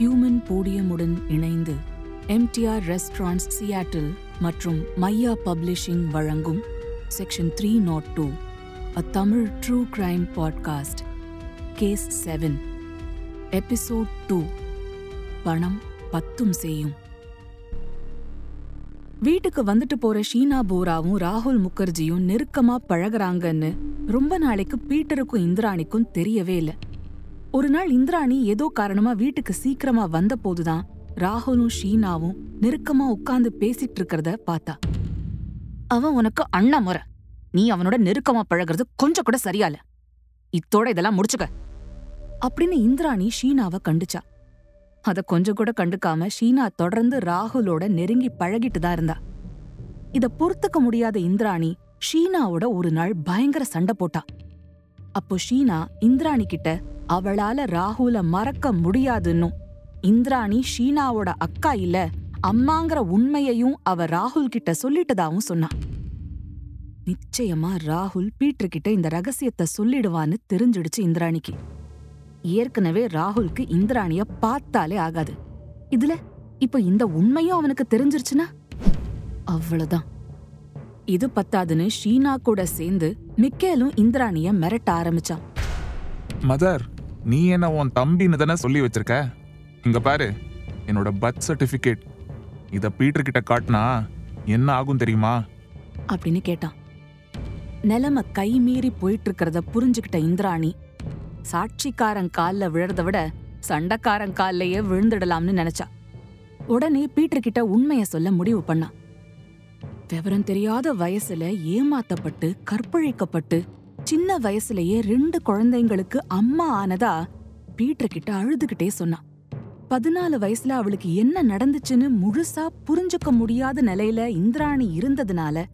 Human போடியமுடன் இணைந்து MTR restaurants Seattle மற்றும் Maiya publishing வழங்கும் section three not two a Tamil true crime podcast case seven episode two பணம் பத்தும் செய்யும். வீட்டுக்கு வந்துட்டு போற ஷீனா போராவும் ராகுல் முகர்ஜியும் நெருக்கமா பழகுறாங்கன்னு ரொம்ப நாளைக்கு பீட்டருக்கும் இந்திராணிக்கும் தெரியவே இல்லை. ஒரு நாள் இந்திராணி ஏதோ காரணமா வீட்டுக்கு சீக்கிரமா வந்த போதுதான் ராகுலும் ஷீனாவும் நெருக்கமா உட்கார்ந்து பேசிட்டு இருக்கிறத பார்த்தா. அவன் உனக்கு அண்ணா முறை. நீ அவனோட நெருக்கமா பழகுறது கொஞ்சம் கூட சரியால. இத்தோட இதெல்லாம் முடிச்சுக்க. அப்படின்னு இந்திராணி ஷீனாவை கண்டுச்சா. அத கொஞ்சம் கூட கண்டுக்காம ஷீனா தொடர்ந்து ராகுலோட நெருங்கி பழகிட்டு தான் இருந்தா. இத பொறுத்துக்க முடியாத இந்திராணி ஷீனாவோட ஒரு நாள் பயங்கர சண்டை போட்டா. அப்போ ஷீனா இந்திராணி கிட்ட அவளால ராகுல மறக்க முடியாதுன்னும் இந்திராணி ஷீனாவோட அக்கா இல்ல அம்மாங்கிற உண்மையையும் அவ ராகுல் கிட்ட சொல்லிட்டதாவும் சொன்னான் நிச்சயமா ராகுல் பீட்டர் கிட்ட இந்த ரகசியத்தை சொல்லிடுவான்னு தெரிஞ்சிடுச்சு இந்திராணிக்கு. ஏற்கனவே ராகுல்க்கு இந்திராணிய பார்த்தாலே ஆகாது. இதுல இப்ப இந்த உண்மையும் அவனுக்கு தெரிஞ்சிருச்சுன்னா? அவ்வளவுதான். இது பத்தாதுன்னு ஷீனா கூட சேர்ந்து மிக்கேலும் இந்திராணிய மிரட்ட ஆரம்பிச்சான். மதர் நீ என்ன உன் தம்பின்னு தானே சொல்லி வச்சிருக்க? இங்க பாரு என்னோட பர்த் சர்டிபிகேட் இத பீட்டர் கிட்ட காட்டினா என்ன ஆகும் தெரியுமா? அப்படின்னு கேட்டான். நிலைமை கை மீறி போயிட்டு இருக்கிறத புரிஞ்சுக்கிட்ட இந்திராணி சாட்சிக்காரன் கால்ல விழறத விட சண்டைக்காரன் கால்லயே விழுந்துடலாம்னு நினைச்சா. உடனே பீட்டர் கிட்ட உண்மைய சொல்ல முடிவு பண்ணா விவரம் தெரியாத வயசுல ஏமாத்தப்பட்டு கற்பழிக்கப்பட்டு சின்ன வயசுலயே ரெண்டு குழந்தைங்களுக்கு அம்மா ஆனதா பீட்டர் கிட்ட அழுதுகிட்டே சொன்னான் பதினாலு வயசுல அவளுக்கு என்ன நடந்துச்சுன்னு முழுசா புரிஞ்சுக்க முடியாத நிலையில இந்திராணி இருந்ததுனால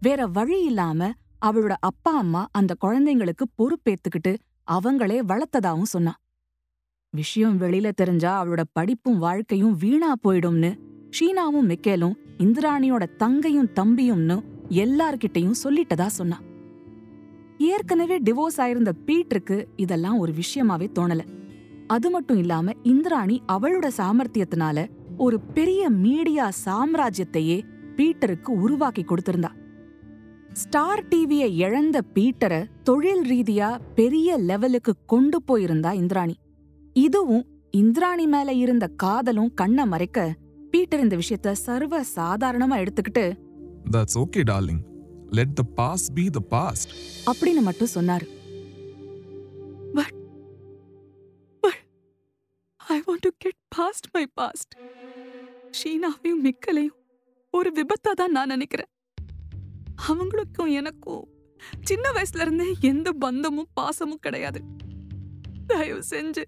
வேற வழி இல்லாம அவளோட அப்பா அம்மா அந்த குழந்தைங்களுக்கு பொறுப்பேத்துக்கிட்டு அவங்களே வளர்த்ததாவும் சொன்னான் விஷயம் வெளியில தெரிஞ்சா அவளோட படிப்பும் வாழ்க்கையும் வீணா போயிடும்னு ஷீனாவும் மிக்கேலும் இந்திராணியோட தங்கையும் தம்பியும்னு எல்லார்கிட்டயும் சொல்லிட்டதா சொன்னான் ஏற்கனவே டிவோர்ஸ் ஆயிருந்த பீட்டருக்கு இதெல்லாம் ஒரு விஷயமாவே தோணல. அது மட்டும் இல்லாம இந்திராணி அவளோட சாமர்த்தியத்தினால ஒரு பெரிய மீடியா சாம்ராஜ்யத்தையே பீட்டருக்கு உருவாக்கி கொடுத்திருந்தா. ஸ்டார் டிவியை இழந்த பீட்டரை தொழில் ரீதியா பெரிய லெவலுக்கு கொண்டு போயிருந்தா இந்திராணி. இதுவும் இந்திராணி மேல இருந்த காதலும் கண்ண மறைக்க பீட்டர் இந்த விஷயத்த சர்வ சாதாரணமா எடுத்துக்கிட்டு that's okay darling let the past be the past அப்படின்னு மட்டும் சொன்னாரு. But I want to get past my past ஷீனாவையும் மிக்கலையும் ஒரு விபத்தா தான் நான் நினைக்கிறேன். அவங்களுக்கும் எனக்கும் சின்ன வயசுல இருந்தே எந்த பந்தமும் பாசமும் கிடையாது. தயவு செஞ்சு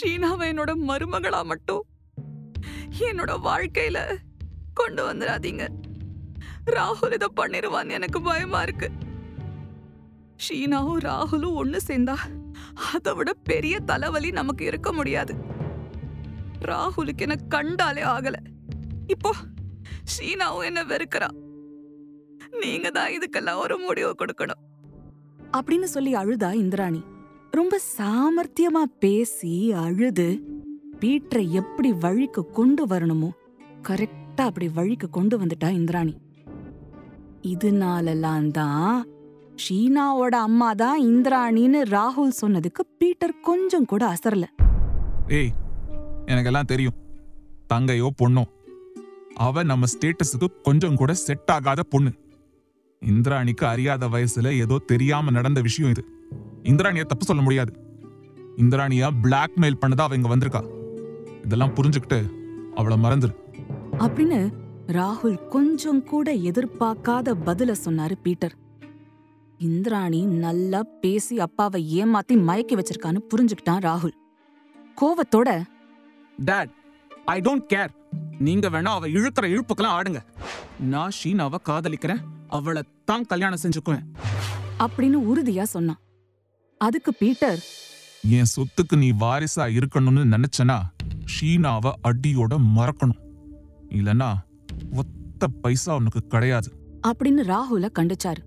ஷீனாவை என்னோட மருமகளா மட்டும் என்னோட வாழ்க்கையில கொண்டு வந்துடாதீங்க. ராகுல் இதை பண்ணிருவான்னு எனக்கு பயமா இருக்கு. ஷீனாவும் ராகுலும் ஒண்ணு சேர்ந்தா அதை விட பெரிய தலைவலி நமக்கு இருக்க முடியாது. ராகுலுக்கு என்ன கண்டாலே ஆகல. இப்போ ஷீனாவும் என்ன வெறுக்கிறா. நீங்க தான் இதுக்கெல்லாம் ஒரு முடிவு கொடுக்கணும். அப்படின்னு சொல்லி அழுதா இந்திராணி. ரொம்ப சாமர்த்தியமா பேசி அழுது பீட்டரை எப்படி வழிக்கு கொண்டு வரணுமோ கரெக்டா அப்படி வழிக்கு கொண்டு வந்துட்டா இந்திராணி. இதனாலலாம் தான் ஷீனாவோட அம்மா தான் இந்திராணின்னு ராகுல் சொன்னதுக்கு பீட்டர் கொஞ்சம் கூட அசரல. ஏய் எனக்கெல்லாம் தெரியும். தங்கையோ பொண்ணோ அவ நம்ம ஸ்டேட்டஸுக்கு கொஞ்சம் கூட செட் ஆகாத பொண்ணு. இந்திராணிக்கு அறியாத வயசுல ஏதோ தெரியாம நடந்த விஷயம் இது. இந்திராணிய தப்பு சொல்ல முடியாது. இந்திராணியா பிளாக்மெயில் பண்ணதா அவ இங்க வந்திருக்கா. இதெல்லாம் புரிஞ்சுக்கிட்டு அவளை மறந்துரு. அப்படின்னு ராகுல் கொஞ்சம் கூட எதிர்பார்க்காத பதில சொன்னாரு பீட்டர். இந்திராணி நல்லா பேசி அப்பாவை ஏமாத்தி மயக்கி வச்சிருக்கான்னு புரிஞ்சுக்கிட்டான் ராகுல். கோவத்தோட டேட் ஐ டோன்ட் கேர் நீங்க வேணா அவ இழுக்கிற இழுப்புக்கெல்லாம் ஆடுங்க. நான் ஷீனாவை காதலிக்கிறேன். அவளை தான் கல்யாணம் செஞ்சுக்குவேன். அப்படின்னு உறுதியா சொன்னான். அதுக்கு பீட்டர் என் சொத்துக்கு நீ வாரிசா இருக்கணும்னு நினைச்சனா ஷீனாவை அடியோட மறக்கணும். இல்லனா ஒத்த பைசா உனக்கு கிடையாது. அப்படின்னு ராகுல கண்டுச்சாரு.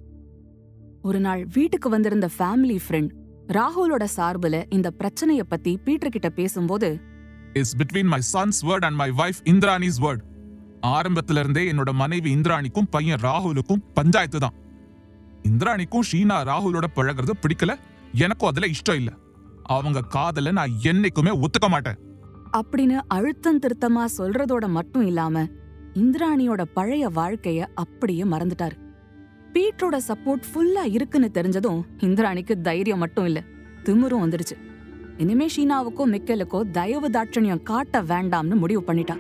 ஒரு நாள் வீட்டுக்கு வந்திருந்த ஃபேமிலி ஃப்ரெண்ட் ராகுலோட சார்புல இந்த பிரச்சனைய பத்தி பீட்டர் கிட்ட பேசும்போது is between my son's word and my wife Indrani's word ஆரம்பத்துல இருந்தே என்னோட மனைவி இந்திராணிக்கும் பையன் ராகுலுக்கும் பஞ்சாயத்து தான். இந்திராணிக்கும் ஷீனா ராகுலோட பழகுறது பிடிக்கல எனக்கும் அதுல இஷ்டம் இல்ல. அவங்க காதல நான் என்னைக்குமே ஒத்துக்க மாட்டேன். அப்படின்னு அழுத்தம் திருத்தமா சொல்றதோட மட்டும் இல்லாம இந்திராணியோட பழைய வாழ்க்கைய அப்படியே மறந்துட்டாரு. பீட்ரோட சப்போர்ட் ஃபுல்லா இருக்குன்னு தெரிஞ்சதும் இந்திராணிக்கு தைரியம் மட்டும் இல்ல திமிரும் வந்துடுச்சு இனிமே ஷீனாவுக்கோ மிக்கலுக்கோ தயவு தாட்சணியம் காட்ட வேண்டாம்னு முடிவு பண்ணிட்டான்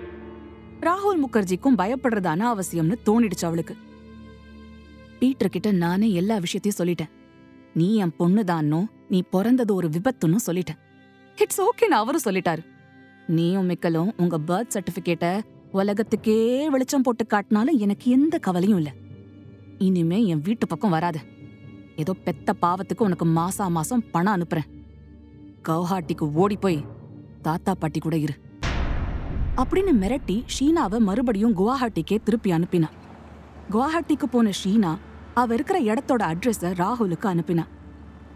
ராகுல் முகர்ஜிக்கும் பயப்படுறது அனாவசியம்னு தோணிடுச்சு அவளுக்கு. பீட்டர் கிட்ட நானே எல்லா விஷயத்தையும் சொல்லிட்டேன். நீ என் பொண்ணுதான்னோ நீ பிறந்தது ஒரு விபத்துன்னு சொல்லிட்டேன். இட்ஸ் ஓகேன்னு அவரும் சொல்லிட்டாரு. நீயும் மிக்கலும் உங்க பர்த் சர்டிபிகேட்ட உலகத்துக்கே வெளிச்சம் போட்டு காட்டினாலும் எனக்கு எந்த கவலையும் இல்ல. இனிமே என் வீட்டு பக்கம் வராத. ஏதோ பெத்த பாவத்துக்கு உனக்கு மாசா மாசம் பணம் அனுப்புறேன். கவுஹாட்டிக்கு ஓடி போய் தாத்தா பாட்டி கூட இரு. அப்படின்னு மிரட்டி ஷீனாவை மறுபடியும் குவாஹாட்டிக்கே திருப்பி அனுப்பினா. குவாஹாட்டிக்கு போன ஷீனா அவ இருக்கிற இடத்தோட அட்ரஸ ராகுலுக்கு அனுப்பினா.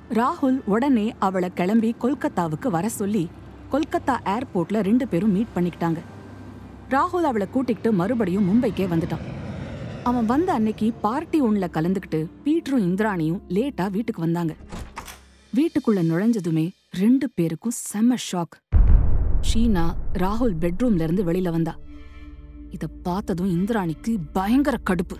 ராகுல் உடனே அவளை கிளம்பி கொல்கத்தாவுக்கு வர சொல்லி கொல்கத்தா ஏர்போர்ட்ல ரெண்டு பேரும் மீட் பண்ணிக்கிட்டாங்க. ராகுல் அவளை கூட்டிக்கிட்டு மறுபடியும் மும்பைக்கே வந்துட்டான். அவன் வந்த அன்னைக்கு பார்ட்டி ஒன்ல கலந்துக்கிட்டு பீட்டரும் இந்திராணியும் லேட்டா வீட்டுக்கு வந்தாங்க. வீட்டுக்குள்ள நுழைஞ்சதுமே ரெண்டு பேருக்கும் செம்ம ஷாக் ஷீனா ராகுல் பெட்ரூம்ல இருந்து வெளியில வந்தா. இத பார்த்ததும் இந்திராணிக்கு பயங்கர கடுப்பு.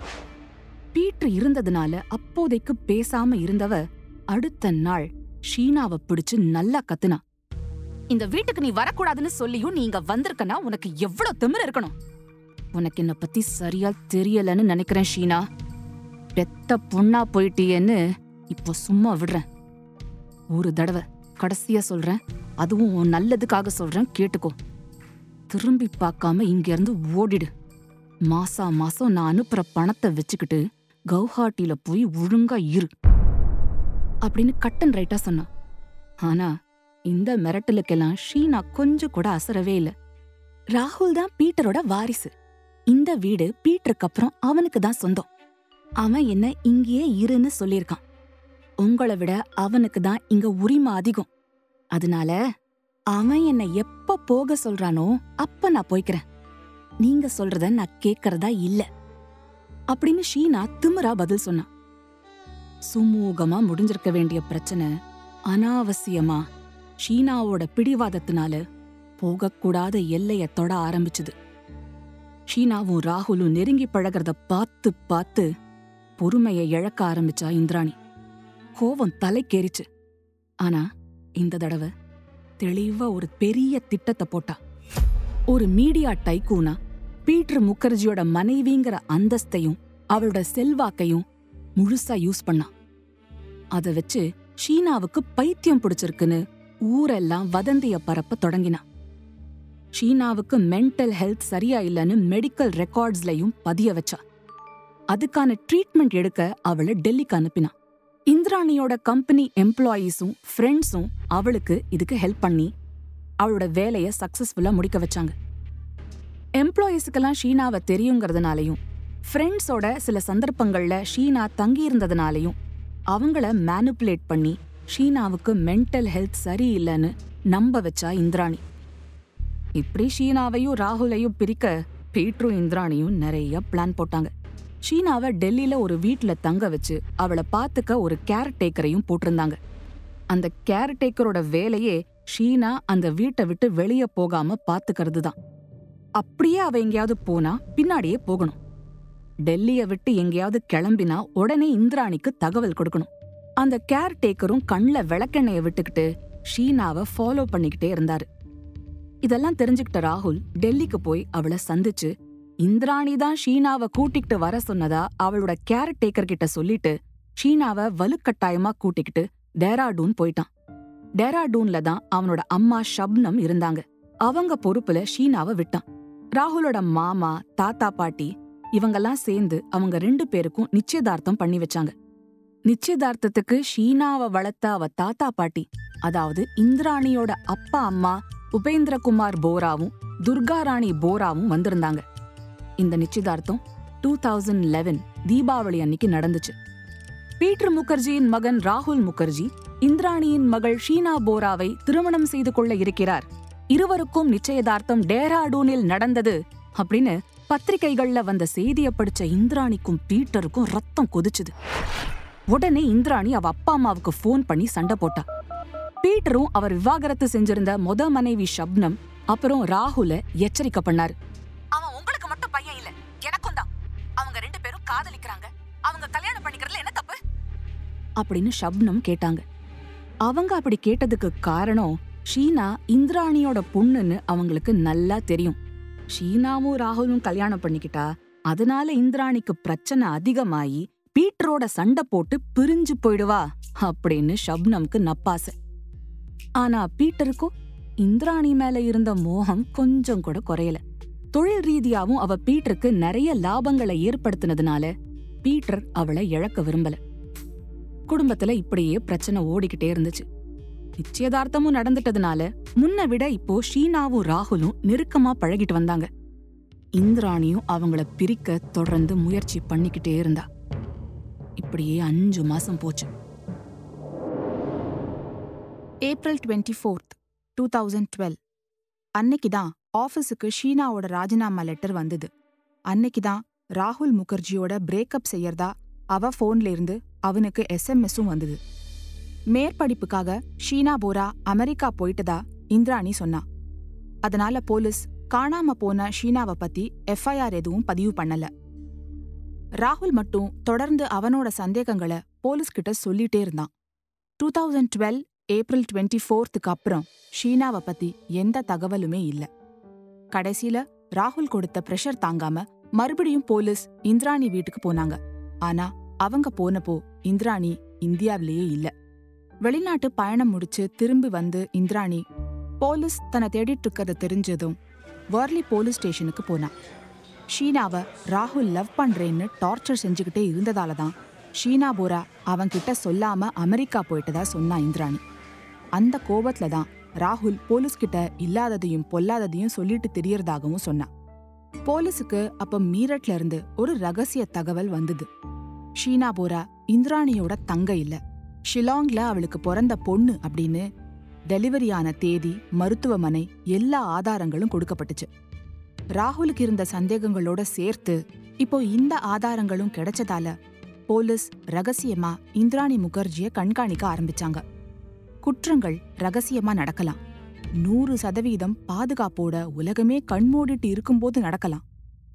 பீட்ரு இருந்ததுனால அப்போதைக்கு பேசாம இருந்தவ அடுத்த நாள் ஷீனாவை பிடிச்சு நல்லா கத்துனா. இந்த வீட்டுக்கு நீ வரக்கூடாதுன்னு சொல்லியும் நீ இங்க வந்திருக்கனா உனக்கு எவ்வளவு திமிர இருக்கணும்? உனக்கு என்னை பத்தி சரியா தெரியலன்னு நினைக்கிறேன் ஷீனா. பெத்த பொண்ணா போயிட்டியேன்னு இப்போ சும்மா விடுறேன். ஒரு தடவை கடைசியா சொல்றேன். அதுவும் உன் நல்லதுக்காக சொல்றேன். கேட்டுக்கோ. திரும்பி பார்க்காம இங்கேருந்து ஓடிடு. மாசா மாசம் நான் அனுப்புற பணத்தை வச்சுக்கிட்டு கவுஹாட்டியில போய் ஒழுங்கா இரு. அப்படின்னு கட்டன் ரைட்டா சொன்னான். ஆனா இந்த மிரட்டலுக்கெல்லாம் ஷீனா கொஞ்சம் கூட அசரவே இல்ல. ராகுல் தான் பீட்டரோட வாரிசு. இந்த வீடு பீட்டருக்கு அப்புறம் அவனுக்கு தான் சொந்தம். அவன் என்ன இங்கேயே இருன்னு சொல்லியிருக்கான். உங்களை விட அவனுக்கு தான் இங்க உரிமை அதிகம். அதனால அவன் என்ன எப்ப போக சொல்றானோ அப்ப நான் போய்க்கிறேன். நீங்க சொல்றத நான் கேட்கறதா இல்ல. அப்படின்னு ஷீனா திமிரா பதில் சொன்னான். சுமூகமா முடிஞ்சிருக்க வேண்டிய பிரச்சனை அனாவசியமா ஷீனாவோட பிடிவாதத்தினால போகக்கூடாத எல்லைய தொட ஆரம்பிச்சுது. ஷீனாவும் ராகுலும் நெருங்கி பழகிறத பார்த்து பார்த்து பொறுமைய இழக்க ஆரம்பிச்சா இந்திராணி. கோவம் தலைக்கேறிச்சு. ஆனா இந்த தடவை தெளிவா ஒரு பெரிய திட்டத்தை போட்டா. ஒரு மீடியா டைக்கூனா பீட்டர் முகர்ஜியோட மனைவிங்கிற அந்தஸ்தையும் அவளோட செல்வாக்கையும் முழுசா யூஸ் பண்ணா. அத வச்சு ஷீனாவுக்கு பைத்தியம் பிடிச்சிருக்குன்னு ஊரெல்லாம் வதந்திய பரப்ப தொடங்கினா ஷீனாவுக்கு மென்டல் ஹெல்த் சரியா இல்லைன்னு மெடிக்கல் ரெக்கார்ட்ஸ்லயும் பதிய வச்சா அதுக்கான ட்ரீட்மெண்ட் எடுக்க அவளை டெல்லிக்கு அனுப்பினா இந்திராணியோட கம்பெனி எம்ப்ளாயீஸும் ஃப்ரெண்ட்ஸும் அவளுக்கு இதுக்கு ஹெல்ப் பண்ணி அவளோட வேலைய சக்சஸ்ஃபுல்லா முடிக்க வச்சாங்க. எம்ப்ளாயீஸுக்கெல்லாம் ஷீனாவை தெரியுங்கிறதுனாலையும் ஃப்ரெண்ட்ஸோட சில சந்தர்ப்பங்கள்ல ஷீனா தங்கியிருந்ததுனாலையும் அவங்கள மேனுப்புலேட் பண்ணி ஷீனாவுக்கு மென்டல் ஹெல்த் சரியில்லைன்னு நம்ப வச்சா இந்திராணி. இப்படி ஷீனாவையும் ராகுலையும் பிரிக்க பீட்ரும் இந்திராணியும் நிறைய பிளான் போட்டாங்க. ஷீனாவை டெல்லியில ஒரு வீட்டில் தங்க வச்சு அவளை பாத்துக்க ஒரு கேர் டேக்கரையும் போட்டிருந்தாங்க. அந்த கேர் டேக்கரோட வேலையே ஷீனா அந்த வீட்டை விட்டு வெளியே போகாம பார்த்துக்கிறது தான் அப்படியே அவ எங்கேயாவது போனா பின்னாடியே போகணும். டெல்லிய விட்டு எங்கேயாவது கிளம்பினா உடனே இந்திராணிக்கு தகவல் கொடுக்கணும். அந்த கேர் டேக்கரும் கண்ல விளக்கெண்ணையை விட்டுக்கிட்டு ஷீனாவை ஃபாலோ பண்ணிக்கிட்டே இருந்தாரு. இதெல்லாம் தெரிஞ்சுக்கிட்ட ராகுல் டெல்லிக்கு போய் அவளை சந்திச்சு இந்திராணி தான் ஷீனாவை கூட்டிக்கிட்டு வர சொன்னதா அவளோட கேர் டேக்கர் கிட்ட சொல்லிட்டு ஷீனாவை வலுக்கட்டாயமா கூட்டிக்கிட்டு டேராடூன் போயிட்டான். டேராடூன்ல தான் அவனோட அம்மா ஷப்னம் இருந்தாங்க. அவங்க பொறுப்புல ஷீனாவை விட்டான். ராகுலோட மாமா தாத்தா பாட்டி இவங்கெல்லாம் சேர்ந்து அவங்க ரெண்டு பேருக்கும் நிச்சயதார்த்தம் பண்ணி வச்சாங்க. நிச்சயதார்த்தத்துக்கு ஷீனாவை வளர்த்த அவ தாத்தா பாட்டி அதாவது இந்திராணியோட அப்பா அம்மா உபேந்திரகுமார் போராவும் துர்காராணி போராவும் வந்திருந்தாங்க. இந்த நிச்சயதார்த்தம் டூ தௌசண்ட் லெவன் தீபாவளி அன்னைக்கு நடந்துச்சு. பீட்டர் முகர்ஜியின் மகன் ராகுல் முகர்ஜி இந்திராணியின் மகள் ஷீனா போராவை திருமணம் செய்து கொள்ள இருக்கிறார். இருவருக்கும் நிச்சயதார்த்தம் டேராடூனில் நடந்தது அப்படின்னு பத்திரிகைகள்ல வந்த செய்தியை படிச்ச இந்திராணிக்கும் பீட்டருக்கும் ரத்தம் கொதிச்சுது. உடனே இந்திராணி அவ அப்பா அம்மாவுக்கு ஃபோன் பண்ணி சண்டை போட்டா. பீட்டரும் அவர் விவாகரத்து செஞ்சிருந்த மொத மனைவி ஷப்னம் அப்புறம் ராகுல எச்சரிக்கை பண்ணாரு. அவன் உங்களுக்கு மட்டும் பையன் இல்ல எனக்கும் தான். அவங்க ரெண்டு பேரும் காதலிக்கிறாங்க. அவங்க கல்யாணம் பண்ணிக்கிறதுல என்ன தப்பு? அப்படின்னு ஷப்னம் கேட்டாங்க. அவங்க அப்படி கேட்டதுக்கு காரணம் ஷீனா இந்திராணியோட பொண்ணுன்னு அவங்களுக்கு நல்லா தெரியும். ஷீனாவும் ராகுலும் கல்யாணம் பண்ணிக்கிட்டா அதனால இந்திராணிக்கு பிரச்சனை அதிகமாயி பீட்டரோட சண்டை போட்டு பிரிஞ்சு போயிடுவா அப்படின்னு ஷப்னம்க்கு நப்பாசை. ஆனா பீட்டருக்கும் இந்திராணி மேல இருந்த மோகம் கொஞ்சம் கூட குறையல. தொழில் ரீதியாவும் அவ பீட்டருக்கு நிறைய லாபங்களை ஏற்படுத்தினதுனால பீட்டர் அவளை இழக்க விரும்பல. குடும்பத்துல இப்படியே பிரச்சனை ஓடிக்கிட்டே இருந்துச்சு. நிச்சயதார்த்தமும் நடந்துட்டதுனால முன்ன விட இப்போ ஷீனாவும் ராகுலும் நெருக்கமா பழகிட்டு வந்தாங்க. இந்திராணியும் அவங்கள பிரிக்க தொடர்ந்து முயற்சி பண்ணிக்கிட்டே இருந்தா. இப்படியே அஞ்சு மாசம் போச்சு. April twenty fourth two thousand twelve. அன்னைக்கு தான் ஆஃபீஸுக்கு ஷீனாவோட ராஜினாமா லெட்டர் வந்தது. அன்னைக்கு தான் ராகுல் முகர்ஜியோட பிரேக்கப் செய்யறதா அவ ஃபோன்ல இருந்து அவனுக்கு எஸ்எம்எஸும் வந்தது. மேற்படிப்புக்காக ஷீனா போரா அமெரிக்கா போயிட்டதா இந்திராணி சொன்னா. அதனால போலீஸ் காணாம போன ஷீனாவை பத்தி எஃப்ஐஆர் எதுவும் பதிவு பண்ணல. ராகுல் மட்டும் தொடர்ந்து அவனோட சந்தேகங்களை போலீஸ் கிட்ட சொல்லிட்டே இருந்தான். Two thousand twelve April twenty ஃபோர்த்துக்கு அப்புறம் ஷீனாவை பத்தி எந்த தகவலுமே இல்ல. கடைசியில ராகுல் கொடுத்த பிரஷர் தாங்காம மறுபடியும் போலீஸ் இந்திராணி வீட்டுக்கு போனாங்க. ஆனா அவங்க போனப்போ இந்திராணி இந்தியாவிலேயே இல்ல. வெளிநாட்டு பயணம் முடிச்சு திரும்பி வந்து இந்திராணி போலீஸ் தன்னை தேடிட்டு இருக்கறத தெரிஞ்சதும் வர்லி போலீஸ் ஸ்டேஷனுக்கு போனான் ஷீனாவை ராகுல் லவ் பண்றேன்னு டார்ச்சர் செஞ்சுக்கிட்டே இருந்ததால தான் ஷீனா போரா அவன்கிட்ட சொல்லாம அமெரிக்கா போயிட்டதா சொன்னா இந்திராணி. அந்த கோபத்துல தான் ராகுல் போலீஸ் கிட்ட இல்லாததையும் பொல்லாததையும் சொல்லிட்டு தெரியறதாகவும் சொன்னான் போலீஸுக்கு அப்ப மீரட்ல இருந்து ஒரு ரகசிய தகவல் வந்தது. ஷீனா போரா இந்திராணியோட தங்க இல்ல. ஷிலாங்ல அவளுக்கு பிறந்த பொண்ணு அப்படின்னு டெலிவரியான தேதி மருத்துவமனை எல்லா ஆதாரங்களும் கொடுக்கப்பட்டுச்சு. ராகுலுக்கு இருந்த சந்தேகங்களோட சேர்த்து இப்போ இந்த ஆதாரங்களும் கிடைச்சதால போலீஸ் ரகசியமா இந்திராணி முகர்ஜிய கண்காணிக்க ஆரம்பிச்சாங்க. குற்றங்கள் ரகசியமா நடக்கலாம். நூறு சதவீதம் பாதுகாப்போட உலகமே கண்மூடிட்டு இருக்கும்போது நடக்கலாம்.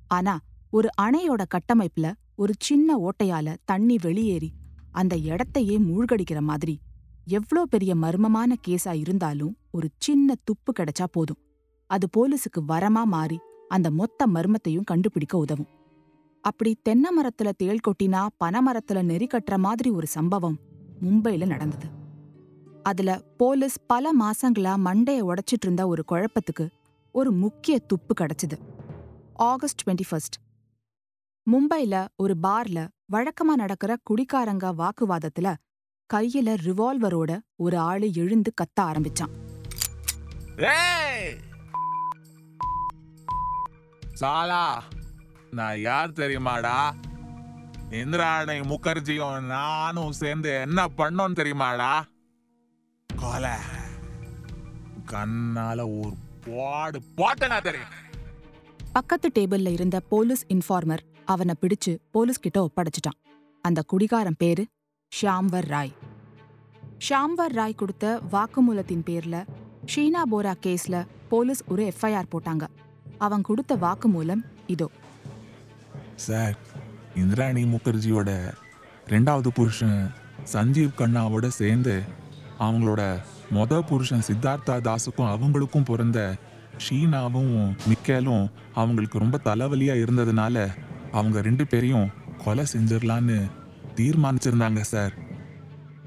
ஆனா ஒரு அணையோட கட்டமைப்புல ஒரு சின்ன ஓட்டையால தண்ணி வெளியேறி அந்த இடத்தையே மூழ்கடிக்கிற மாதிரி எவ்ளோ பெரிய மர்மமான கேஸா இருந்தாலும் ஒரு சின்ன துப்பு கிடைச்சா போதும். அது போலீஸுக்கு வரமா மாறி அந்த மொத்த மர்மத்தையும் கண்டுபிடிக்க உதவும். அப்படி தென்னை மரத்துல தேள் கொட்டினா பனைமரத்துல நெறி கட்டுற மாதிரி ஒரு சம்பவம் மும்பையில நடந்தது. அதுல போலீஸ் பல மாசங்களா மண்டைய உடைச்சிட்டு இருந்த ஒரு குழப்பத்துக்கு ஒரு முக்கிய துப்பு கிடைச்சது. August twenty first. மும்பைல ஒரு பார்ல வழக்கமா நடக்கிற குடிக்காரங்க வாக்குவாதத்துல கையில ரிவால்வரோட ஒரு ஆளு எழுந்து கத்த ஆரம்பிச்சான். சாலா. நான் யார் தெரியுமாடா? இந்திராணி முகர்ஜியும் நானும் சேர்ந்து என்ன பண்ணோம் தெரியுமாடா? கொலை. கண்ணால ஒரு பாடு போட்டனா தெரியும். பக்கத்து டேபிள்ல இருந்த போலீஸ் இன்ஃபார்மர் அவனை பிடிச்சு போலீஸ் கிட்ட ஒப்படைச்சிட்டான். அந்த குடிகாரன் பேரு ஷியாம்வர் ராய். ஷியாம்வர் ராய் கொடுத்த வாக்குமூலத்தின் பேர்ல ஷீனா போரா கேஸ்ல போலீஸ் ஒரு எஃப்ஐஆர் போட்டாங்க. அவன் கொடுத்த வாக்குமூலம் இதோ. சார் இந்திராணி முகர்ஜியோட ரெண்டாவது புருஷன் சஞ்சீவ் கண்ணாவோட சேர்ந்து அவங்களோட மொத புருஷன் சித்தார்த்தா தாஸுக்கும் அவங்களுக்கும் பிறந்த ஷீனாவும் மிக்கேலும் அவங்களுக்கு ரொம்ப தலைவலியா இருந்ததுனால அவங்க ரெண்டு பேரையும் கொலை செஞ்சிடலான்னு தீர்மானிச்சிருந்தாங்க சார்.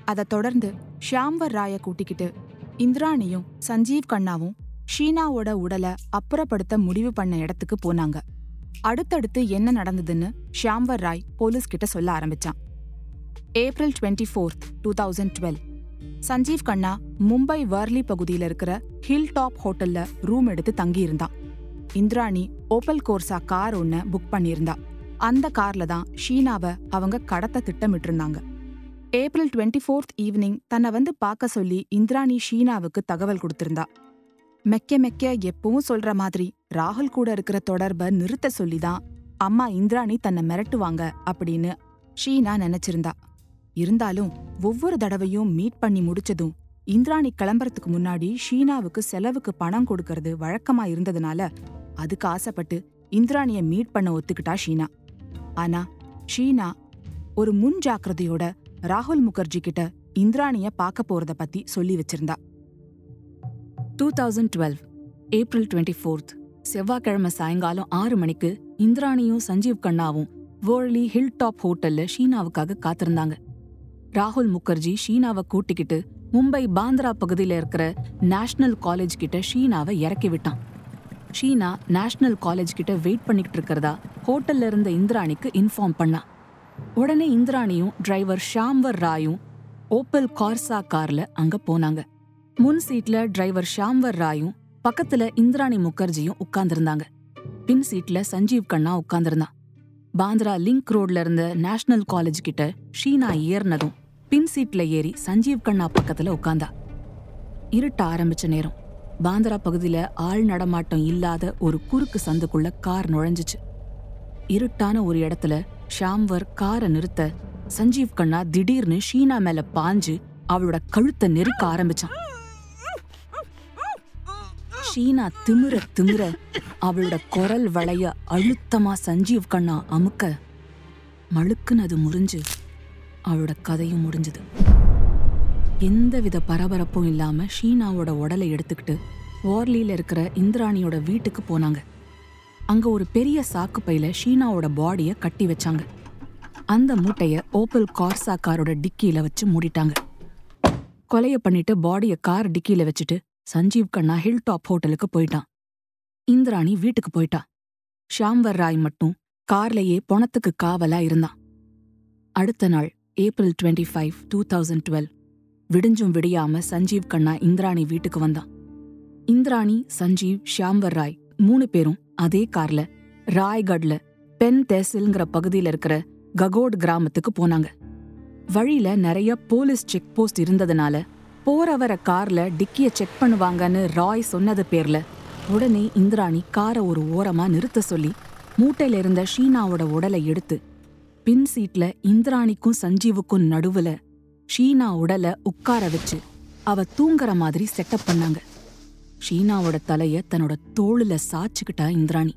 அதைத் தொடர்ந்து ஷியாம்வர் ராய கூட்டிக்கிட்டு இந்திராணியும் சஞ்சீவ் கண்ணாவும் ஷீனாவோட உடலை அப்புறப்படுத்த முடிவு பண்ண இடத்துக்கு போனாங்க. அடுத்தடுத்து என்ன நடந்ததுன்னு ஷியாம்வர் ராய் போலீஸ் கிட்ட சொல்ல ஆரம்பிச்சான். April twenty fourth two thousand twelve. Sanjeev Khanna Mumbai Worli பகுதியில இருக்கிற ஹில் டாப் ஹோட்டல்ல ரூம் எடுத்து தங்கியிருந்தான். இந்திராணி ஓப்பல் கோர்சா கார் ஒன்ன புக் பண்ணியிருந்தா. அந்த கார்ல தான் ஷீனாவை அவங்க கடத்த திட்டமிட்டு இருந்தாங்க ஏப்ரல் டுவெண்ட்டி ஃபோர்த் ஈவினிங் தன்னை வந்து பார்க்க சொல்லி இந்திராணி ஷீனாவுக்கு தகவல் கொடுத்திருந்தா. மெக்க மெக்க எப்பவும் சொல்ற மாதிரி ராகுல் கூட இருக்கிற தொடர்ப நிறுத்த சொல்லிதான் அம்மா இந்திராணி தன்னை மிரட்டுவாங்க அப்படின்னு ஷீனா நினைச்சிருந்தா. இருந்தாலும் ஒவ்வொரு தடவையும் மீட் பண்ணி முடிச்சதும் இந்திராணி கிளம்புறதுக்கு முன்னாடி ஷீனாவுக்கு செலவுக்கு பணம் கொடுக்கறது வழக்கமா இருந்ததுனால அதுக்கு ஆசைப்பட்டு இந்திராணிய மீட் பண்ண ஒத்துக்கிட்டா ஷீனா. ஆனா ஷீனா ஒரு முன் ஜாக்கிரதையோட ராகுல் முகர்ஜி கிட்ட இந்திராணிய பார்க்க போறத பத்தி சொல்லி வச்சிருந்தா. Two thousand twelve April twenty fourth செவ்வாய்க்கிழமை சாயங்காலம் ஆறு மணிக்கு இந்திராணியும் சஞ்சீவ் கண்ணாவும் வேர்லி ஹில் டாப் ஹோட்டல்ல ஷீனாவுக்காக காத்திருந்தாங்க. ராகுல் முகர்ஜி ஷீனாவை கூட்டிக்கிட்டு மும்பை பாந்திரா பகுதியில இருக்கிற நேஷனல் காலேஜ் கிட்ட ஷீனாவை இறக்கி விட்டான். ஷீனா நேஷனல் காலேஜ் கிட்ட வெயிட் பண்ணிக்கிட்டு இருக்கிறதா ஹோட்டல்ல இருந்த இந்திராணிக்கு இன்ஃபார்ம் பண்ணா. உடனே இந்திராணியும் டிரைவர் ஷாம்வர் ராயும் ஓப்பல் கார்சா கார்ல அங்க போனாங்க. முன் சீட்ல டிரைவர் ஷாம்வர் ராயும் பக்கத்துல இந்திராணி முகர்ஜியும் உட்கார்ந்திருந்தாங்க. பின் சீட்ல சஞ்சீவ் கண்ணா உட்கார்ந்திருந்தான். பாந்திரா லிங்க் ரோட்ல இருந்த நேஷனல் காலேஜ் கிட்ட ஷீனா ஏறினதும் பின் சீட்ல ஏறி சஞ்சீவ் கண்ணா பக்கத்துல உட்கார்ந்தா. இருட்ட ஆரம்பிச்ச நேரம் பாந்திரா பகுதியில ஆள் நடமாட்டம் இல்லாத ஒரு குறுக்கு சந்துக்குள்ள கார் நுழைஞ்சிச்சு. இருட்டான ஒரு இடத்துல ஷாம்வர் காரை நிறுத்த சஞ்சீவ் கண்ணா திடீர்னு ஷீனா மேல பாஞ்சு அவளோட கழுத்தை நெருக்க ஆரம்பிச்சான். ஷீனா திமிர திமிர அவளோட குரல் வளைய அழுத்தமா சஞ்சீவ் கண்ணா அமுக்க மழுக்குன்னு அது முறிஞ்சு அவளோட கதையும் முடிஞ்சது. எந்தவித பரபரப்பும் இல்லாம ஷீனாவோட உடலை எடுத்துக்கிட்டு வார்லியில இருக்கிற இந்திராணியோட வீட்டுக்கு போனாங்க. அங்க ஒரு பெரிய சாக்கு பையில ஷீனாவோட பாடிய கட்டி வச்சாங்க. அந்த மூட்டைய ஓப்பல் கார்சா காரோட டிக்கியில வச்சு மூடிட்டாங்க. கொலையை பண்ணிட்டு பாடியை கார் டிக்கியில வச்சுட்டு சஞ்சீவ் கண்ணா ஹில் டாப் ஹோட்டலுக்கு போயிட்டான். இந்திராணி வீட்டுக்கு போயிட்டா. ஷாம்வர் ராய் மட்டும் கார்லயே பொணத்துக்கு காவலா இருந்தான். அடுத்த நாள் April twenty five two thousand twelve விடிஞ்சும் விடியாம சஞ்சீவ் கண்ணா இந்திராணி வீட்டுக்கு வந்தான். இந்திராணி சஞ்சீவ் ஷாம்வர் ராய் மூணு பேரும் அதே கார்ல ராய்கட்ல பென் தேசில்ங்கிற பகுதியில இருக்கிற ககோட் கிராமத்துக்கு போனாங்க. வழியில நிறைய போலீஸ் செக் போஸ்ட் இருந்ததுனால போறவர கார்ல டிக்கிய செக் பண்ணுவாங்கன்னு ராய் சொன்னது பேர்ல. உடனே இந்திராணி காரை ஒரு ஓரமா நிறுத்த சொல்லி மூட்டையில இருந்த ஷீனாவோட உடலை எடுத்து பின் சீட்ல இந்திராணிக்கும் சஞ்சீவுக்கும் நடுவுல ஷீனா உடலை உட்கார வச்சு அவ தூங்குற மாதிரி செட்டப் பண்ணாங்க. ஷீனாவோட தலைய தன்னோட தோளுல சாச்சுக்கிட்டா இந்திராணி.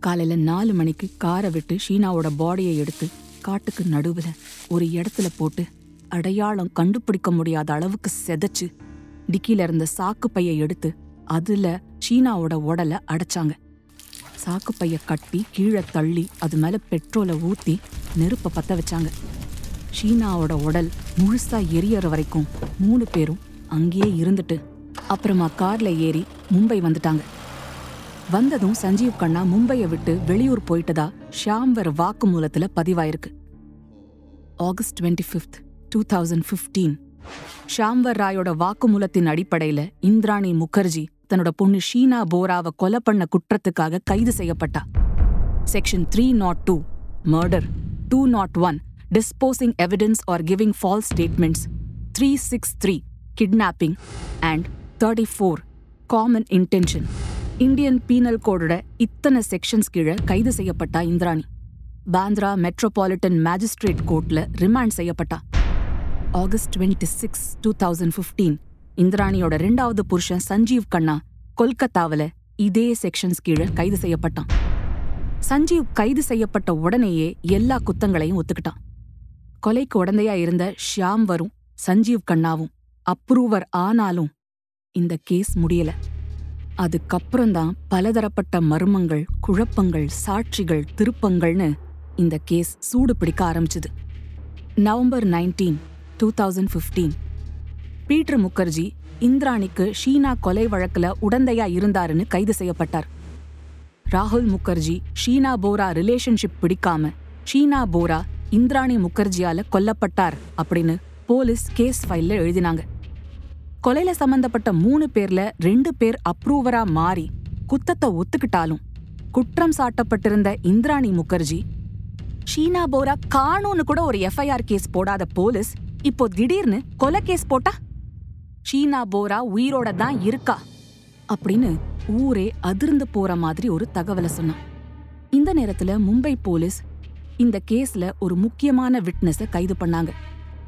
காலையில நாலு மணிக்கு காரை விட்டு ஷீனாவோட பாடியை எடுத்து காட்டுக்கு நடுவுல ஒரு இடத்துல போட்டு அடையாளம் கண்டுபிடிக்க முடியாத அளவுக்கு செதைச்சு டிக்கில இருந்த சாக்கு பைய எடுத்து அதுல சீனாவோட உடலை அடைச்சாங்க. சாக்கு பைய கட்டி கீழே தள்ளி அது மேல பெட்ரோலை ஊத்தி நெருப்ப பத்த வச்சாங்க. ஷீனாவோட உடல் முழுசா எரியற வரைக்கும் மூணு பேரும் அங்கேயே இருந்துட்டு அப்புறமா கார்ல ஏறி மும்பை வந்துட்டாங்க. வந்ததும் சஞ்சீவ் கண்ணா மும்பையை விட்டு வெளியூர் போயிட்டதா ஷாம்வர் வாக்குமூலத்துல பதிவாயிருக்கு. August twenty fifth. Two thousand fifteen Shyamvar ராயோட வாக்குமூலத்தின் அடிப்படையில இந்திராணி முகர்ஜி தன்னோட பொண்ணு ஷீனா போராவை கொலை பண்ண குற்றத்துக்காக கைது செய்யப்பட்டா. Section three not two murder two not one disposing evidence or giving false statements three six three kidnapping and thirty four common intention Indian penal கோடோட இத்தனை sections கீழே கைது செய்யப்பட்டா இந்திராணி. பாந்த்ரா மெட்ரோபாலிட்டன் மேஜிஸ்ட்ரேட் கோர்ட்ல remand செய்யப்பட்டா. August twenty six two thousand fifteen இந்திராணியோட ரெண்டாவது புருஷன் சஞ்சீவ் கண்ணா கொல்கத்தாவுல இதே sections கீழே கைது செய்யப்பட்டான். சஞ்சீவ் கைது செய்யப்பட்ட உடனேயே எல்லா குத்தங்களையும் ஒத்துக்கிட்டான். கொலைக்கு உடந்தையா இருந்த ஷியாம் வரும் சஞ்சீவ் கண்ணாவும் அப்ரூவர் ஆனாலும் இந்த கேஸ் முடியல. அதுக்கப்புறம்தான் பலதரப்பட்ட மர்மங்கள் குழப்பங்கள் சாட்சிகள் திருப்பங்கள்னு இந்த கேஸ் சூடு பிடிக்க ஆரம்பிச்சுது. November nineteen two thousand fifteen Peter Mukerjea இந்திராணிக்கு Sheena கொலை வழக்குல உடந்தையா இருந்தாருன்னு கைது செய்யப்பட்டார். ராகுல் முகர்ஜி ஷீனா போரா ரிலேஷன்ஷிப் பிடிக்காம ஷீனா போரா இந்திராணி முகர்ஜியால கொல்லப்பட்டார் அப்படின்னு போலீஸ் கேஸ் ஃபைல்ல எழுதினாங்க. கொலையில சம்பந்தப்பட்ட மூணு பேர்ல ரெண்டு பேர் அப்ரூவரா மாறி குத்தத்தை ஒத்துக்கிட்டாலும் குற்றம் சாட்டப்பட்டிருந்த இந்திராணி முகர்ஜி ஷீனா போரா காணோன்னு கூட ஒரு எஃப்ஐஆர் கேஸ் போடாத போலீஸ் இப்போ திடீர்னு கொலை கேஸ் போட்டா? ஷீனா போரா உயிரோட தான் இருக்கா? அப்படின்னு ஊரே அதிர்ந்து போற மாதிரி ஒரு தகவலை சொன்னான். இந்த நேரத்துல மும்பை போலீஸ் இந்த கேஸ்ல ஒரு முக்கியமான விட்னஸ கைது பண்ணாங்க.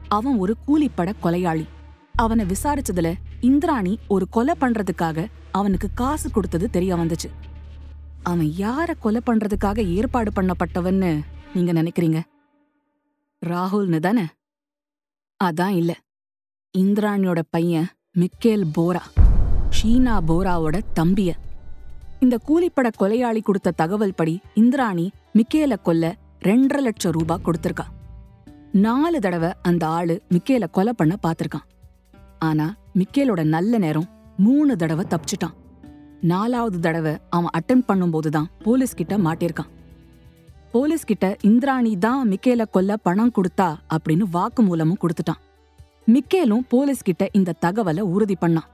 அவன் ஒரு கூலிப்பட கொலையாளி. அவனை விசாரிச்சதுல இந்திராணி ஒரு கொலை பண்றதுக்காக அவனுக்கு காசு கொடுத்தது தெரிய வந்துச்சு. அவன் யார கொலை பண்றதுக்காக ஏற்பாடு பண்ணப்பட்டவன்னு நீங்க நினைக்கிறீங்க? ராகுல்னு தானே? அதான் இல்ல. இந்திராணியோட பையன் மிக்கேல் போரா. ஷீனா போராவோட தம்பிய. இந்த கூலிப்பட கொலையாளி கொடுத்த தகவல் படி இந்திராணி மிக்கேல கொல்ல ரெண்டரை லட்சம் ரூபாய் கொடுத்திருக்கா. நாலு தடவை அந்த ஆளு மிக்கேல கொலை பண்ண பாத்திருக்கான். ஆனா மிக்கேலோட நல்ல நேரம் மூணு தடவை தப்பிச்சிட்டான். நாலாவது தடவை அவன் அட்டன் பண்ணும்போதுதான் போலீஸ் கிட்ட மாட்டிருக்கான் போலீஸ் கிட்ட இந்திராணி தான் மிக்கேல கொல்ல பணம் கொடுத்தா அப்படின்னு வாக்குமூலமும் கொடுத்துட்டான். மிக்கேலும் போலீஸ் கிட்ட இந்த தகவலை உறுதி பண்ணான்.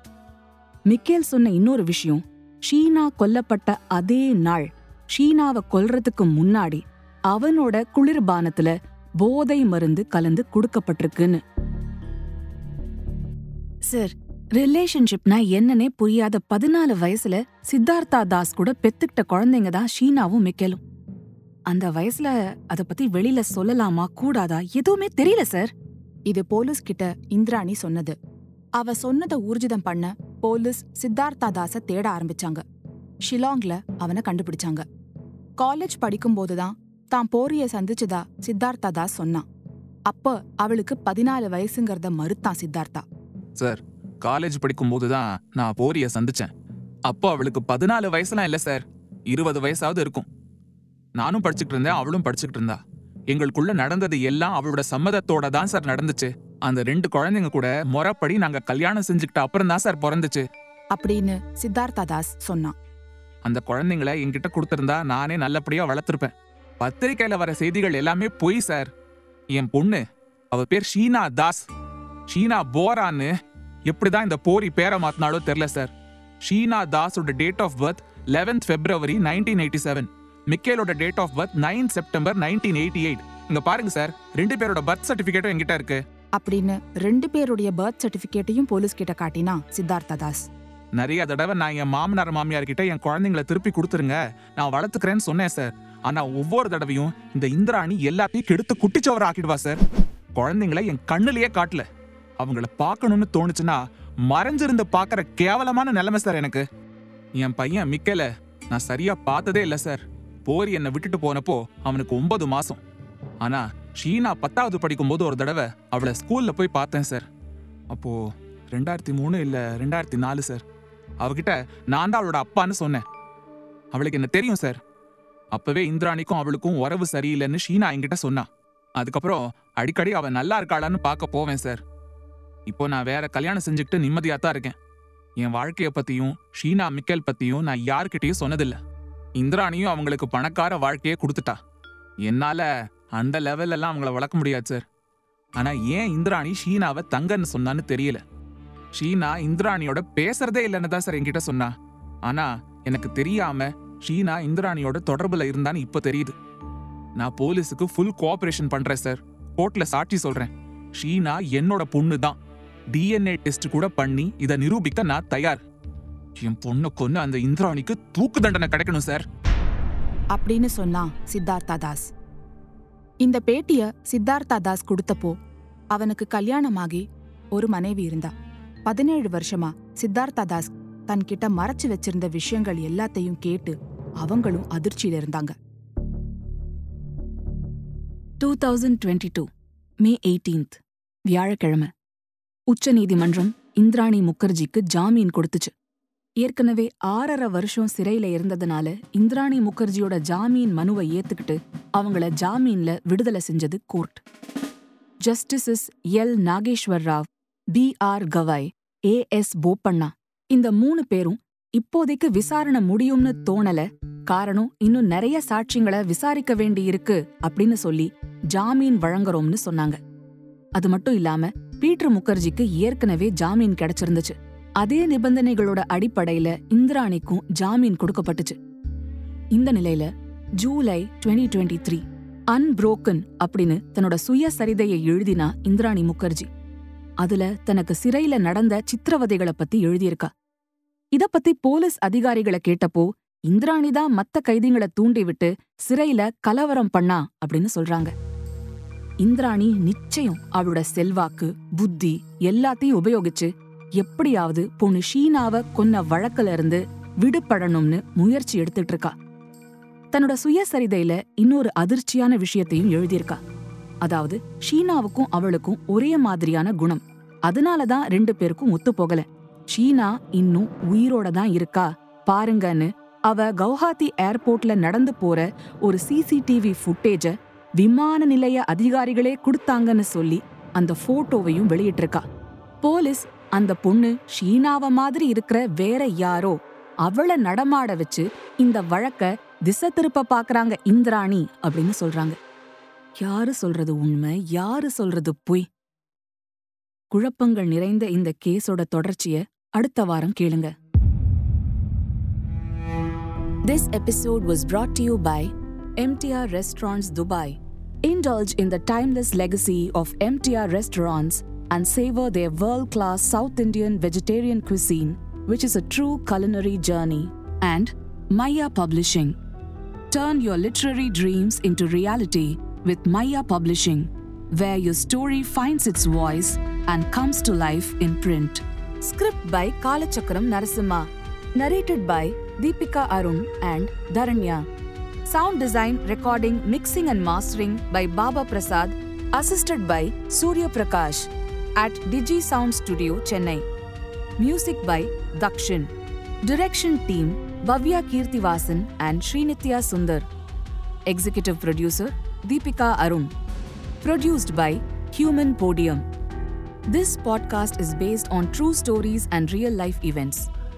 மிக்கேல் சொன்ன இன்னொரு விஷயம் ஷீனா கொல்லப்பட்ட அதே நாள் ஷீனாவை கொல்றதுக்கு முன்னாடி அவனோட குளிர்பானத்துல போதை மருந்து கலந்து கொடுக்கப்பட்டிருக்குன்னு. சார் ரிலேஷன்ஷிப்னா என்னன்னே புரியாத பதினாலு வயசுல சித்தார்த்தா தாஸ் கூட பெத்துக்கிட்ட குழந்தைங்க தான் ஷீனாவும் மிக்கேலும். அந்த வயசுல அத பத்தி வெளியில சொல்லலாமா கூடாதா? எதுவுமே தெரியல சார். இது போலீஸ் கிட்ட இந்திராணி சொன்னது. அவ சொன்னதை ஊர்ஜிதம் பண்ண போலீஸ் சித்தார்த்தா தாஸ தேட ஆரம்பிச்சாங்க. ஷிலாங்ல அவனை கண்டுபிடிச்சாங்க. காலேஜ் படிக்கும்போதுதான் தான் போரிய சந்திச்சதா சித்தார்த்தா தாஸ் சொன்னான் அப்ப அவளுக்கு பதினாலு வயசுங்கிறத மறுத்தான் சித்தார்த்தா. சார் காலேஜ் படிக்கும்போது தான் நான் போரிய சந்திச்சேன். அப்போ அவளுக்கு பதினாலு வயசுலாம் இல்லை சார். இருபது வயசாவது இருக்கும். நானும் படிச்சுட்டு இருந்தேன் அவளும் படிச்சுட்டு இருந்தா எங்களுக்குள்ள நடந்தது எல்லாம் அவளோட சம்மதத்தோட தான் சார் நடந்துச்சு. அந்த ரெண்டு குழந்தைங்க கூட முறைப்படி நாங்க கல்யாணம் செஞ்சுக்கிட்ட அப்புறம் தான் சார் பிறந்துச்சு. அப்படின்னு சித்தார்த்தா தாஸ் சொன்னான். அந்த குழந்தைங்கள என்கிட்ட கொடுத்திருந்தா நானே நல்லபடியா வளர்த்துருப்பேன். பத்திரிக்கையில வர செய்திகள் எல்லாமே பொய் சார். என் பொண்ணு அவ பேர் ஷீனா தாஸ். ஷீனா போரான்னு எப்படிதான் இந்த போரி பேரை மாத்தினாலோ தெரியல sir. Sheena தாஸோட date of birth eleventh February nineteen eighty seven மிக்கேலோட date of birth nine September nineteen eighty eight இங்க பாருங்க சார் ரெண்டு பேரோட பர்த் சர்டிபிகேட்டும் என்கிட்ட இருக்கு. அப்படின்னு ரெண்டு பேருடைய பர்த் சர்டிபிகேட்டையும் போலீஸ் கிட்ட காட்டினான் சித்தார்த்தா தாஸ். நிறைய தடவை நான் என் மாமனார் மாமியார் கிட்ட என் குழந்தைங்கள திருப்பி கொடுத்துருங்க. நான் வளர்த்துக்கிறேன்னு சொன்னேன் சார். ஆனா ஒவ்வொரு தடவையும் இந்த இந்திராணி எல்லாத்தையும் கெடுத்து குட்டிச்சவர் ஆக்கிடுவா சார். குழந்தைங்கள என் கண்ணுலயே காட்டல. அவங்கள பார்க்கணும்னு தோணுச்சுன்னா மறைஞ்சிருந்து பார்க்கற கேவலமான நிலைமை சார் எனக்கு. என் பையன் மிக்கல நான் சரியா பார்த்ததே இல்ல சார். போரி என்னை விட்டுட்டு போனப்போ அவனுக்கு ஒன்பது மாசம். ஆனா ஷீனா பத்தாவது படிக்கும்போது ஒரு தடவை அவளை ஸ்கூல்ல போய் பார்த்தேன் சார். அப்போ ரெண்டாயிரத்தி மூணு இல்ல ரெண்டாயிரத்தி நாலு சார். அவகிட்ட நான் தான் அவளோட அப்பான்னு சொன்னேன். அவளுக்கு என்ன தெரியும் சார்? அப்பவே இந்திராணிக்கும் அவளுக்கும் உறவு சரியில்லைன்னு ஷீனா என்கிட்ட சொன்னா. அதுக்கப்புறம் அடிக்கடி அவள் நல்லா இருக்காளான்னு பார்க்க போவேன் சார். இப்போ நான் வேற கல்யாணம் செஞ்சுக்கிட்டு நிம்மதியாக தான் இருக்கேன். என் வாழ்க்கையை பத்தியும் ஷீனா மிக்கேல் பத்தியும் நான் யாருக்கிட்டேயும் சொன்னதில்லை. இந்திராணியும் அவங்களுக்கு பணக்கார வாழ்க்கையே கொடுத்துட்டா. என்னால அந்த லெவல்ல அவங்கள வளர்க்க முடியாது சார் ஆனா ஏன் இந்திராணி ஷீனாவை தங்கன்னு சொன்னான்னு தெரியல. ஷீனா இந்திராணியோட பேசுறதே இல்லைன்னு தான் சார் என்கிட்ட சொன்னா. ஆனா எனக்கு தெரியாம ஷீனா இந்திராணியோட தொடர்புல இருந்தான்னு இப்ப தெரியுது. நான் போலீஸுக்கு ஃபுல் கோஆபரேஷன் பண்றேன் சார் கோர்ட்ல சாட்சி சொல்றேன். ஷீனா என்னோட பொண்ணு தான். டிஎன்ஏ டெஸ்ட் கூட பண்ணி இதை நிரூபிக்க நான் தயார். என் பொண்ணு கொன்னு அந்த இந்திராணிக்கு தூக்கு தண்டனை கிடைக்கணும் சார். அப்படின்னு சொன்னான் சித்தார்த்தா தாஸ். இந்த பேட்டிய சித்தார்த்தா தாஸ் கொடுத்தப்போ அவனுக்கு கல்யாணமாகி ஒரு மனைவி இருந்தா. பதினேழு வருஷமா சித்தார்த்தா தாஸ் தன்கிட்ட மறைச்சு வச்சிருந்த விஷயங்கள் எல்லாத்தையும் கேட்டு அவங்களும் அதிர்ச்சியில இருந்தாங்க. Two thousand twenty two May eighteenth வியாழக்கிழமை உச்சநீதிமன்றம் இந்திராணி முகர்ஜிக்கு ஜாமீன் கொடுத்துச்சு. ஏற்கனவே ஆறரை வருஷம் சிறையில இருந்ததுனால இந்திராணி முகர்ஜியோட ஜாமீன் மனுவை ஏத்துக்கிட்டு அவங்கள ஜாமீன்ல விடுதலை செஞ்சது court. Justices L. Nageswar Rao B. R. Gavai A. S. Bopanna. இந்த மூணு பேரும் இப்போதைக்கு விசாரணை முடியும்னு தோணல காரணம் இன்னும் நிறைய சாட்சியங்களை விசாரிக்க வேண்டியிருக்கு அப்படின்னு சொல்லி ஜாமீன் வழங்குறோம்னு சொன்னாங்க. அது மட்டும் இல்லாம பீட்டர் முகர்ஜிக்கு ஏற்கனவே ஜாமீன் கிடைச்சிருந்துச்சு. அதே நிபந்தனைகளோட அடிப்படையில இந்திராணிக்கும் ஜாமீன் கொடுக்கப்பட்டுச்சு. இந்த நிலையில ஜூலை 2023 டுவெண்ட்டி த்ரீ அன்புரோக்கன் அப்படின்னு தன்னோட சுயசரிதையை எழுதினா இந்திராணி முகர்ஜி. அதுல தனக்கு சிறையில நடந்த சித்திரவதைகளை பத்தி எழுதியிருக்கா. இத பத்தி போலீஸ் அதிகாரிகளை கேட்டப்போ இந்திராணி தான் மத்த கைதிங்களை தூண்டிவிட்டு சிறையில கலவரம் பண்ணா அப்படின்னு சொல்றாங்க. இந்திராணி நிச்சயம் அவளோட செல்வாக்கு புத்தி எல்லாத்தையும் உபயோகிச்சு எப்படியாவது பொண்ணு ஷீனாவ கொன்ன வழக்குல இருந்து விடுபடணும்னு முயற்சி எடுத்துட்டு இருக்கா தன்னோட சுயசரிதையில இன்னொரு அதிர்ச்சியான விஷயத்தையும் எழுதியிருக்கா. அதாவது ஷீனாவுக்கும் அவளுக்கும் ஒரே மாதிரியான குணம். அதனாலதான் ரெண்டு பேருக்கும் ஒத்து போகல. ஷீனா இன்னும் உயிரோட தான் இருக்கா? பாருங்கன்னு அவ கவுஹாத்தி ஏர்போர்ட்ல நடந்து போற ஒரு சிசிடிவி ஃபுட்டேஜ விமான நிலைய அதிகாரிகளே கொடுத்தாங்கன்னு சொல்லி அந்த போட்டோவையும் வெளியிட்டிருக்கா போலீஸ் அந்த பொண்ணு ஷீனாவ மாதிரி இருக்கிற வேற யாரோ அவள நடமாட வச்சு இந்த வழக்க திசை திருப்ப பாக்குறாங்க இந்திராணி அப்படின்னு சொல்றாங்க. யாரு சொல்றது உண்மை? யாரு சொல்றது பொய்? குழப்பங்கள் நிறைந்த இந்த கேஸோட தொடர்ச்சிய அடுத்த வாரம் கேளுங்க. This episode was brought to you by MTR Restaurants Dubai. Indulge in the timeless legacy of MTR restaurants and savor their world class South Indian vegetarian cuisine, which is a true culinary journey. And Maya Publishing. Turn your literary dreams into reality with Maya Publishing, where your story finds its voice and comes to life in print. Script by Kalachakram Narasimha. Narrated by Deepika Arun and Dharanya. Sound design, recording, mixing, and mastering by Baba Prasad, assisted by Surya Prakash at Digi Sound Studio, Chennai. Music by Dakshin. Direction team Bhavya Kirtivasan and Srinitya Sundar. Executive producer Deepika Arun. Produced by Human Podium. This podcast is based on true stories and real life events.